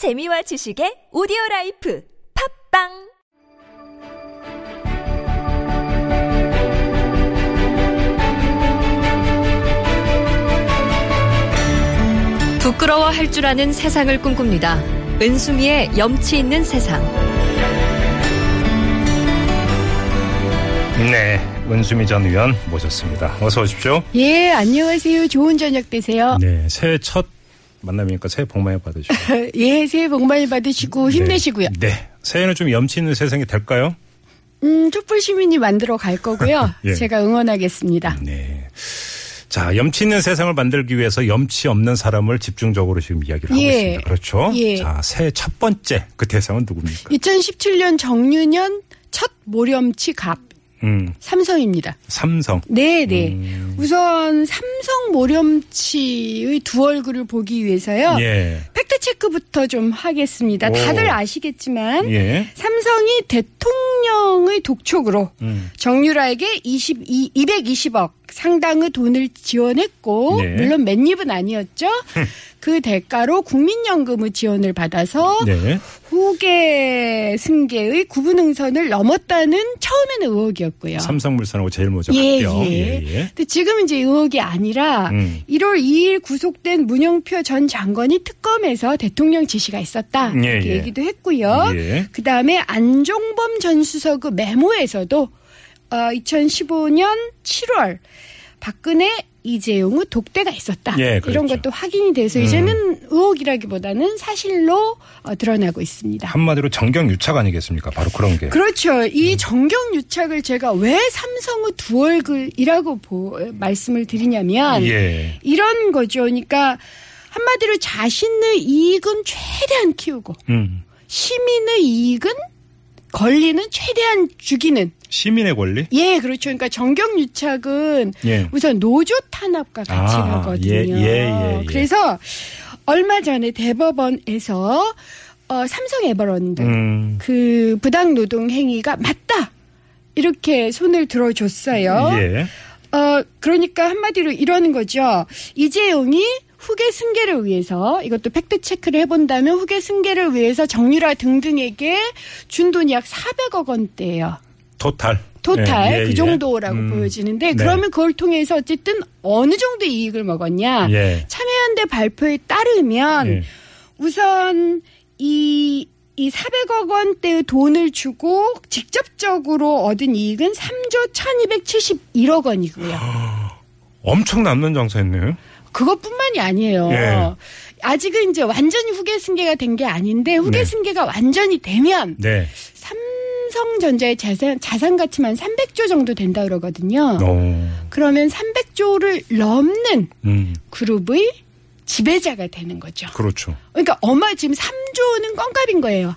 재미와 지식의 오디오 라이프 팟빵 부끄러워할 줄 아는 세상을 꿈꿉니다. 은수미의 염치 있는 세상. 네, 은수미 전 의원 모셨습니다. 어서 오십시오. 예, 안녕하세요. 좋은 저녁 되세요. 네, 새해 첫 만남이니까 새해 복 많이 받으시고. 예, 새해 복 많이 받으시고 힘내시고요. 네, 네. 새해는 좀 염치 있는 세상이 될까요? 음, 촛불 시민이 만들어 갈 거고요. 예. 제가 응원하겠습니다. 네. 자, 염치 있는 세상을 만들기 위해서 염치 없는 사람을 집중적으로 지금 이야기를 하고 예. 있습니다. 그렇죠? 예. 자, 새해 첫 번째 그 대상은 누굽니까? 2017년 정유년 첫 몰염치 갑 음, 삼성입니다. 삼성. 네, 네. 음. 우선 삼성 몰염치의 두 얼굴을 보기 위해서요. 예. 팩트 체크부터 좀 하겠습니다. 오. 다들 아시겠지만 예. 삼성이 대통령의 독촉으로 음. 정유라에게 22, 220억 상당의 돈을 지원했고 네. 물론 맨입은 아니었죠. 그 대가로 국민연금의 지원을 받아서 네. 후계 승계의 구분응선을 넘었다는 처음에는 의혹이었고요. 삼성물산하고 제일모직 예, 합병. 예. 근데 지금 이제 의혹이 아니라 음. 1월 2일 구속된 문영표 전 장관이 특검에서 대통령 지시가 있었다. 예, 이렇게 예. 얘기도 했고요. 예. 그 다음에 안종범 전 수석의 메모에서도 어, 2015년 7월 박근혜 이재용의 독대가 있었다. 예, 이런 그랬죠. 음. 것도 확인이 돼서 이제는 의혹이라기보다는 사실로 어, 드러나고 있습니다. 한마디로 정경유착 아니겠습니까? 바로 그런 게. 그렇죠. 이 정경유착을 제가 왜 삼성의 두 얼굴이라고 보- 말씀을 드리냐면 예. 이런 거죠. 그러니까 한마디로 자신의 이익은 최대한 키우고 음. 시민의 이익은 권리는 최대한 죽이는 시민의 권리? 예 그렇죠. 그러니까 정경 유착은 예. 우선 노조 탄압과 같이 아, 가거든요. 예, 예, 예, 예. 그래서 얼마 전에 대법원에서 어, 삼성 에버랜드 음. 그 부당 노동 행위가 맞다 이렇게 손을 들어줬어요. 예. 어 그러니까 한마디로 이러는 거죠. 이재용이 후계 승계를 위해서 이것도 팩트 체크를 해본다면 후계 승계를 위해서 정유라 등등에게 준 돈이 약 400억 원대예요. 토탈. 토탈 예, 예, 그 예. 정도라고 음. 보여지는데 네. 그러면 그걸 통해서 어쨌든 어느 정도 이익을 먹었냐? 예. 참여연대 발표에 따르면 예. 우선 이, 이 400억 원대의 돈을 주고 직접적으로 얻은 이익은 3조 1271억 원이고요. 엄청 남는 장사였네요. 그것뿐만이 아니에요. 예. 아직은 이제 완전히 후계 승계가 된 게 아닌데 후계 네. 승계가 완전히 되면 네. 삼성전자의 자산, 자산 가치만 300조 정도 된다 그러거든요. 오. 그러면 300조를 넘는 음. 그룹의 지배자가 되는 거죠. 그렇죠. 그러니까 엄마 지금 3조는 껌값인 거예요.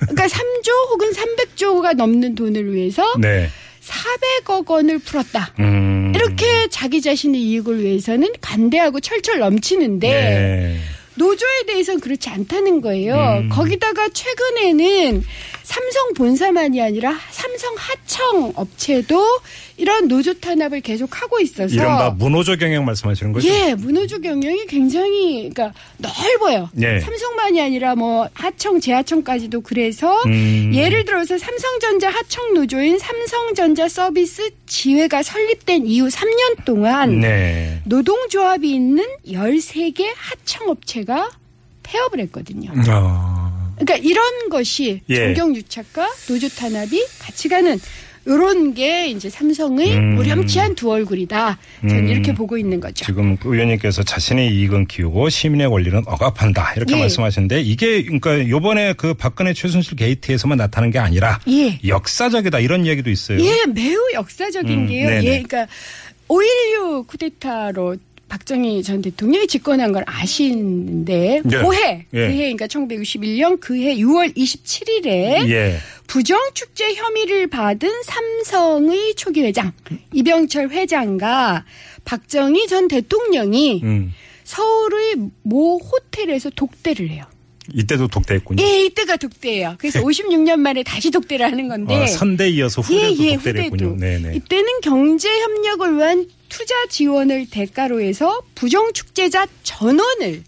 그러니까 3조 혹은 300조가 넘는 돈을 위해서 네. 400억 원을 풀었다. 음. 이렇게 자기 자신의 이익을 위해서는 간대하고 철철 넘치는데 네. 노조에 대해서는 그렇지 않다는 거예요. 음. 거기다가 최근에는 삼성 본사만이 아니라 삼성 하청 업체도 이런 노조 탄압을 계속 하고 있어서 이른바 문호조 경영 말씀하시는 거죠? 예, 문호조 경영이 굉장히 그러니까 넓어요. 예. 삼성만이 아니라 뭐 하청, 재하청까지도 그래서 음. 예를 들어서 삼성전자 하청 노조인 삼성전자 서비스 지회가 설립된 이후 3년 동안 네. 노동조합이 있는 13개 하청 업체가 폐업을 했거든요. 아. 그러니까 이런 것이 예. 정경 유착과 노조 탄압이 같이 가는 요런 게 이제 삼성의 음. 무렴치한 두 얼굴이다. 저는 음. 이렇게 보고 있는 거죠. 지금 그 의원님께서 자신의 이익은 키우고 시민의 권리는 억압한다 이렇게 예. 말씀하시는데 이게 그러니까 요번에 그 박근혜 최순실 게이트에서만 나타난 게 아니라 예. 역사적이다 이런 이야기도 있어요. 예, 매우 역사적인 음, 게요. 네네. 예, 그러니까 5.16 쿠데타로 박정희 전 대통령이 집권한 걸 아시는데 네. 그해 예. 그해 그러니까 1961년 그해 6월 27일에 예. 부정 축제 혐의를 받은 삼성의 초기 회장 이병철 회장과 박정희 전 대통령이 음. 서울의 모 호텔에서 독대를 해요. 이때도 독대했군요. 예, 이때가 독대예요. 그래서 56년 만에 다시 독대를 하는 건데. 아, 선대 이어서 후대도 예, 예, 독대를 했군요. 네네. 이때는 경제 협력을 위한 투자 지원을 대가로 해서 부정 축제자 전원을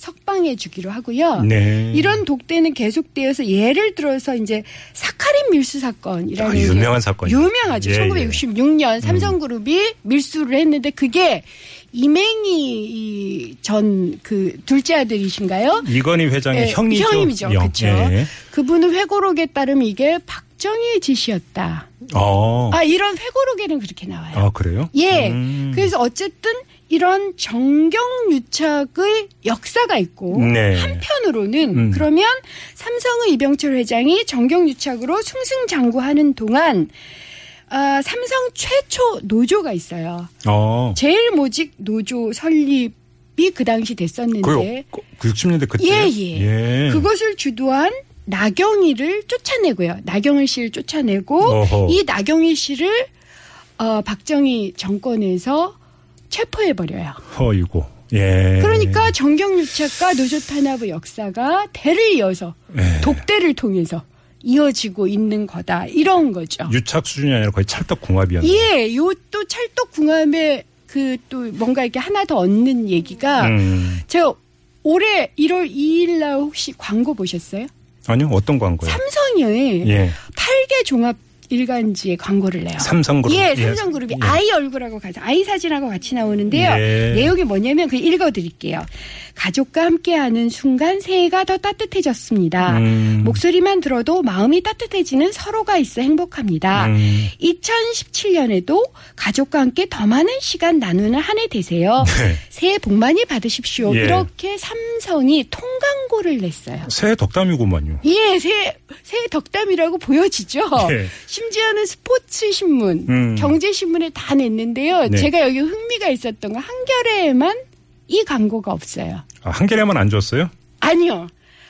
석방해 주기로 하고요. 네. 이런 독대는 계속되어서 예를 들어서 이제 사카린 밀수 사건이라는 아, 게 유명한 사건이죠. 유명하죠. 예, 음. 1966년 삼성그룹이 밀수를 했는데 그게 이맹희 전 그 둘째 아들이신가요? 이건희 회장의 예, 형이죠. 형이죠. 형. 그렇죠. 예. 그분은 회고록에 따르면 이게 박정희의 짓이었다. 어. 아 이런 회고록에는 그렇게 나와요. 아, 그래요? 예. 음. 그래서 어쨌든 이런 정경유착의 역사가 있고 네. 한편으로는 음. 그러면 삼성의 이병철 회장이 정경유착으로 승승장구하는 동안 아, 삼성 최초 노조가 있어요. 어. 제일 모직 노조 설립이 그 당시 됐었는데 그, 그 60년대 그때. 예, 예. 그것을 주도한 나경희를 쫓아내고요. 나경희 씨를 쫓아내고 어허. 이 나경희 씨를 어, 박정희 정권에서 체포해 버려요. 허이고. 예. 그러니까 정경유착과 노조 탄압의 역사가 대를 이어서 예. 독대를 통해서 이어지고 있는 거다. 이런 거죠. 유착 수준이 아니라 거의 찰떡궁합이었네. 예, 요 또 찰떡궁합에 그 또 뭔가 이렇게 하나 더 얻는 얘기가 음. 제가 올해 1월 2일 날 혹시 광고 보셨어요? 아니요, 어떤 광고요? 삼성이 예. 팔개 종합 일간지에 광고를 내요. 삼성그룹. 예, 예. 삼성그룹이 예. 아이 얼굴하고 같이 아이 사진하고 같이 나오는데요. 예. 내용이 뭐냐면 그 읽어드릴게요. 가족과 함께하는 순간 새해가 더 따뜻해졌습니다. 음. 목소리만 들어도 마음이 따뜻해지는 서로가 있어 행복합니다. 음. 2017년에도 가족과 함께 더 많은 시간 나누는 한 해 되세요. 네. 새해 복 많이 받으십시오. 예. 이렇게 삼성이 통광고를 냈어요. 새 덕담이구만요. 예, 새, 새 덕담이라고 보여지죠. 예. 심지어는 스포츠 신문, 음. 경제 신문에 다 냈는데요. 네. 제가 여기 흥미가 있었던 건 한겨레에만 이 광고가 없어요. 아, 한겨레만 안 줬어요? 아니요.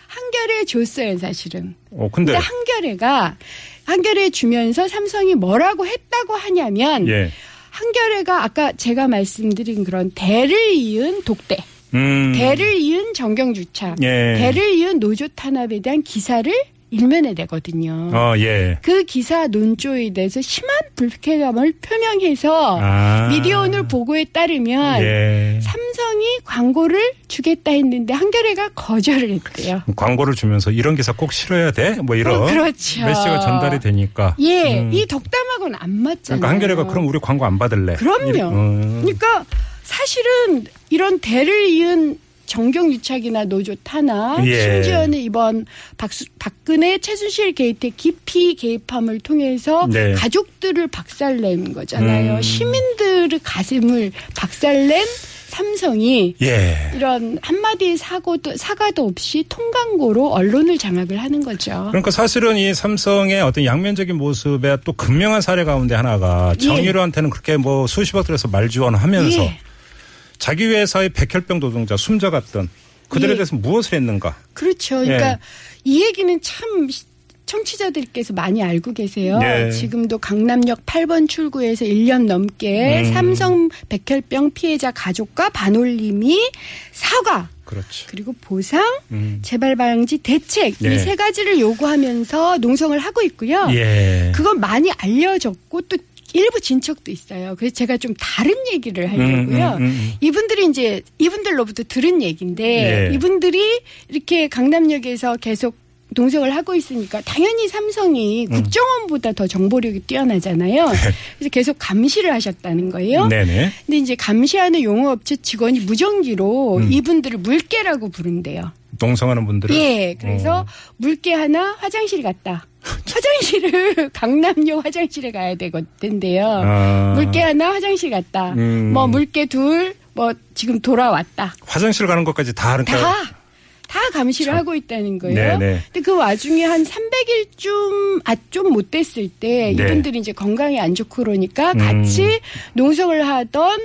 한겨레에 줬어요, 사실은. 어, 근데. 근데 한겨레가 한겨레 주면서 삼성이 뭐라고 했다고 하냐면 예. 한겨레가 아까 제가 말씀드린 그런 대를 이은 독대, 음. 대를 이은 정경주착, 예. 대를 이은 노조 탄압에 대한 기사를 일면에 내거든요. 어, 예. 그 기사 논조에 대해서 심한 불쾌감을 표명해서 아. 미디어오늘 보고에 따르면 예. 삼성이 광고를 주겠다 했는데 한겨레가 거절을 했대요. 광고를 주면서 이런 기사 꼭 실어야 돼? 뭐 이런. 어, 그렇죠. 메시지가 전달이 되니까. 예, 음. 이 덕담하고는 안 맞잖아요. 그러니까 한겨레가 그럼 우리 광고 안 받을래. 그럼요. 이- 음. 그러니까 사실은 이런 대를 이은 정경 유착이나 노조 탄압, 예. 심지어는 이번 박수, 박근혜 최순실 게이트의 깊이 개입함을 통해서 네. 가족들을 박살낸 거잖아요. 음. 시민들의 가슴을 박살낸 삼성이 예. 이런 한마디의 사고도 사과도 없이 통광고로 언론을 장악을 하는 거죠. 그러니까 사실은 이 삼성의 어떤 양면적인 모습의 또 극명한 사례 가운데 하나가 예. 정유라한테는 그렇게 뭐 수십억 들여서 말 지원하면서 예. 자기 회사의 백혈병 노동자 숨져갔던 그들에 예. 대해서 무엇을 했는가? 그렇죠. 그러니까 예. 이 얘기는 참 청취자들께서 많이 알고 계세요. 예. 지금도 강남역 8번 출구에서 1년 넘게 음. 삼성 백혈병 피해자 가족과 반올림이 사과 그렇죠. 그리고 보상 음. 재발 방지 대책 예. 이세 가지를 요구하면서 농성을 하고 있고요. 예. 그건 많이 알려졌고 또 일부 진척도 있어요. 그래서 제가 좀 다른 얘기를 하려고요. 음, 음, 음. 이분들이 이제 이분들로부터 들은 얘기인데 예. 이분들이 이렇게 강남역에서 계속 농성을 하고 있으니까 당연히 삼성이 음. 국정원보다 더 정보력이 뛰어나잖아요. 그래서 계속 감시를 하셨다는 거예요. 네네. 근데 이제 감시하는 용어업체 직원이 무전기로 음. 이분들을 물개라고 부른대요. 농성하는 분들은 예, 그래서 어. 물개 하나 화장실 갔다. 화장실을 강남역 화장실에 가야 되거든요. 아. 물개 하나 화장실 갔다. 음. 뭐 물개 둘 뭐 지금 돌아왔다. 화장실 가는 것까지 다 그러니까 다. 다 감시를 하고 있다는 거예요. 네네. 근데 그 와중에 한 300일쯤 아 좀 못 됐을 때 네. 이분들이 이제 건강이 안 좋고 그러니까 음. 같이 농성을 하던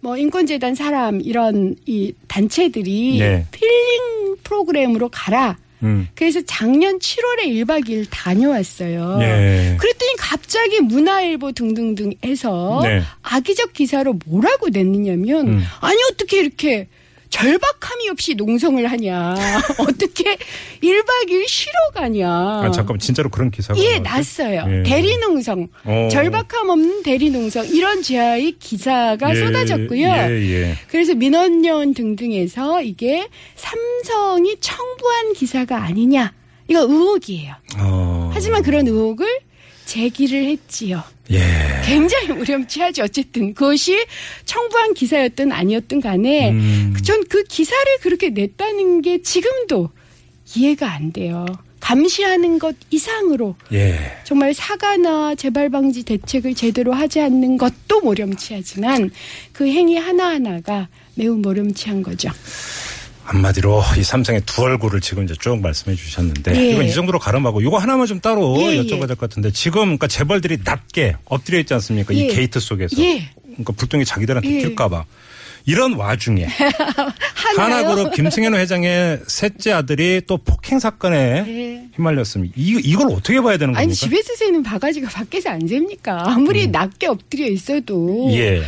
뭐 인권재단 사람 이런 이 단체들이 네. 힐링 프로그램으로 가라. 음. 그래서 작년 7월에 1박 2일 다녀왔어요. 예. 그랬더니 갑자기 문화일보 등등등 해서 네. 악의적 기사로 뭐라고 냈느냐면 음. 아니 어떻게 이렇게 절박함이 없이 농성을 하냐. 어떻게 1박 2일 쉬러 가냐. 아, 잠깐만 진짜로 그런 기사가 예? 났어요. 예. 대리농성. 어. 절박함 없는 대리농성. 이런 제아의 기사가 예, 쏟아졌고요. 예, 예. 그래서 민원연 등등에서 이게 삼성이 청부한 기사가 아니냐. 이거 의혹이에요. 어. 하지만 그런 의혹을 제기를 했지요. 예. 굉장히 우렴치하지 어쨌든 그것이 청부한 기사였든 아니었든 간에 음. 전그 기사를 그렇게 냈다는 게 지금도 이해가 안 돼요. 감시하는 것 이상으로 예. 정말 사과나 재발 방지 대책을 제대로 하지 않는 것도 모렴치하지만 그 행위 하나하나가 매우 몰염치한 거죠. 한마디로 이 삼성의 두 얼굴을 지금 이제 쭉 말씀해 주셨는데 예. 이건 이 정도로 갈음하고 이거 하나만 좀 따로 예, 여쭤봐야 예. 될것 같은데 지금 그러니까 재벌들이 낮게 엎드려 있지 않습니까? 이 예. 게이트 속에서 예. 그러니까 불똥이 자기들한테 예. 튈까봐 이런 와중에? 한화그룹 김승연 회장의 셋째 아들이 또 폭행 사건에 예. 휘말렸습니다. 이, 이걸 어떻게 봐야 되는 겁니까? 아니 집에서 새는 바가지가 밖에서 안 셉니까? 아무리 낮게 엎드려 있어도 음. 예.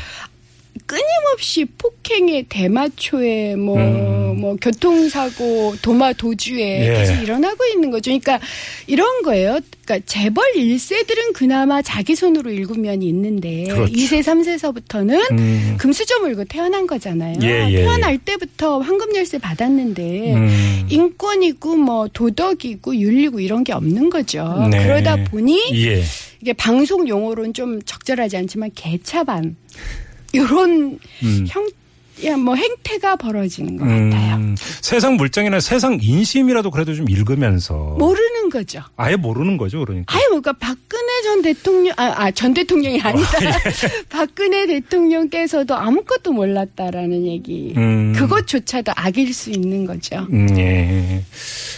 끊임없이 폭행에 대마초에 뭐, 음. 뭐, 교통사고, 도마 도주에 예. 계속 일어나고 있는 거죠. 그러니까 이런 거예요. 그러니까 재벌 1세들은 그나마 자기 손으로 일군 면이 있는데 그렇죠. 2세, 3세서부터는 음. 금수저 물고 태어난 거잖아요. 예, 예, 태어날 때부터 황금 열쇠 받았는데 음. 인권이고 뭐 도덕이고 윤리고 이런 게 없는 거죠. 네. 그러다 보니 예. 이게 방송 용어로는 좀 적절하지 않지만 개차반 요런 음. 형, 야, 뭐 행태가 벌어지는 것 같아요. 음, 세상 물정이나 세상 인심이라도 그래도 좀 읽으면서 모르는 거죠. 아예 모르는 거죠, 그러니까. 아예 뭔가 박근혜 전 대통령, 아, 아, 전 대통령이 아니다. 어, 예. 박근혜 대통령께서도 아무것도 몰랐다라는 얘기. 음. 그것조차도 악일 수 있는 거죠. 음, 예.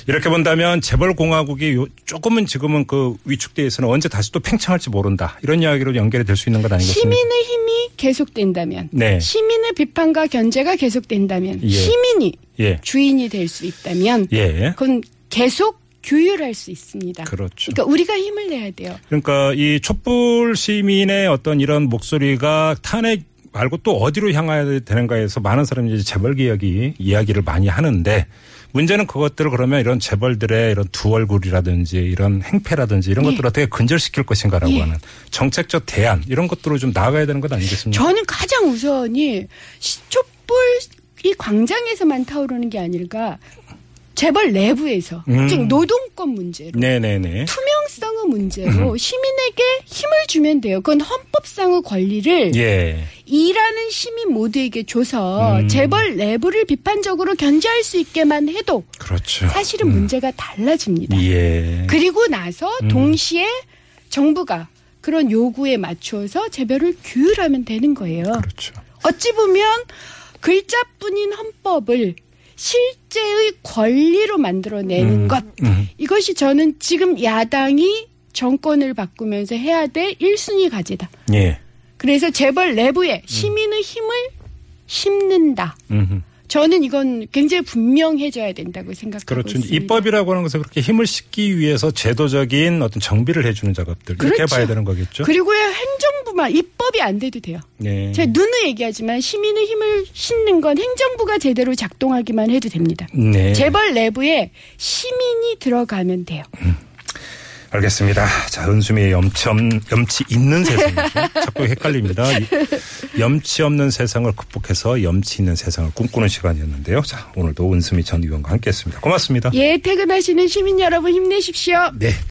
이렇게 본다면 재벌 공화국이 요- 조금은 지금은 그 위축돼 있으나 언제 다시 또 팽창할지 모른다. 이런 이야기로 연결이 될 수 있는 것 아니겠습니까? 시민의 힘이 계속된다면, 네. 시민의 비판과 견제가 계속된다면, 예. 시민이 예. 주인이 될 수 있다면, 예. 그건 계속 규율할 수 있습니다. 그렇죠. 그러니까 우리가 힘을 내야 돼요. 그러니까 이 촛불 시민의 어떤 이런 목소리가 탄핵 말고 또 어디로 향해야 되는가에서 많은 사람이 이제 재벌 개혁이 이야기를 많이 하는데 문제는 그것들을 그러면 이런 재벌들의 이런 두 얼굴이라든지 이런 행패라든지 이런 예. 것들을 어떻게 근절시킬 것인가라고 예. 하는 정책적 대안 이런 것들로 좀 나아가야 되는 것 아니겠습니까? 저는 가장 우선이 시- 촛불 이 광장에서만 타오르는 게 아닐까 재벌 내부에서 음. 즉 노동권 문제로 네네네. 투명 성의 문제로 시민에게 힘을 주면 돼요. 그건 헌법상의 권리를 예. 일하는 시민 모두에게 줘서 음. 재벌 내부를 비판적으로 견제할 수 있게만 해도 그렇죠. 사실은 문제가 달라집니다. 예. 그리고 나서 음. 동시에 정부가 그런 요구에 맞추어서 재벌을 규율하면 되는 거예요. 그렇죠. 어찌 보면 글자뿐인 헌법을 실제의 권리로 만들어내는 음, 것 음. 이것이 저는 지금 야당이 정권을 바꾸면서 해야 될 1순위 과제다. 예. 그래서 재벌 내부에 시민의 힘을 심는다. 음. 저는 이건 굉장히 분명해져야 된다고 생각하고 그렇죠. 있습니다. 입법이라고 하는 것은 그렇게 힘을 싣기 위해서 제도적인 어떤 정비를 해주는 작업들 이렇게 그렇죠. 봐야 되는 거겠죠. 그리고요 행정 부만 입법이 안 돼도 돼요. 네. 제가 눈을 얘기하지만 시민의 힘을 싣는 건 행정부가 제대로 작동하기만 해도 됩니다. 네. 재벌 내부에 시민이 들어가면 돼요. 알겠습니다. 자, 은수미의 염치, 없, 염치 있는 세상이죠. 자꾸 헷갈립니다. 이 염치 없는 세상을 극복해서 염치 있는 세상을 꿈꾸는 시간이었는데요. 자, 오늘도 은수미 전 의원과 함께 했습니다. 고맙습니다. 예, 퇴근하시는 시민 여러분 힘내십시오. 네.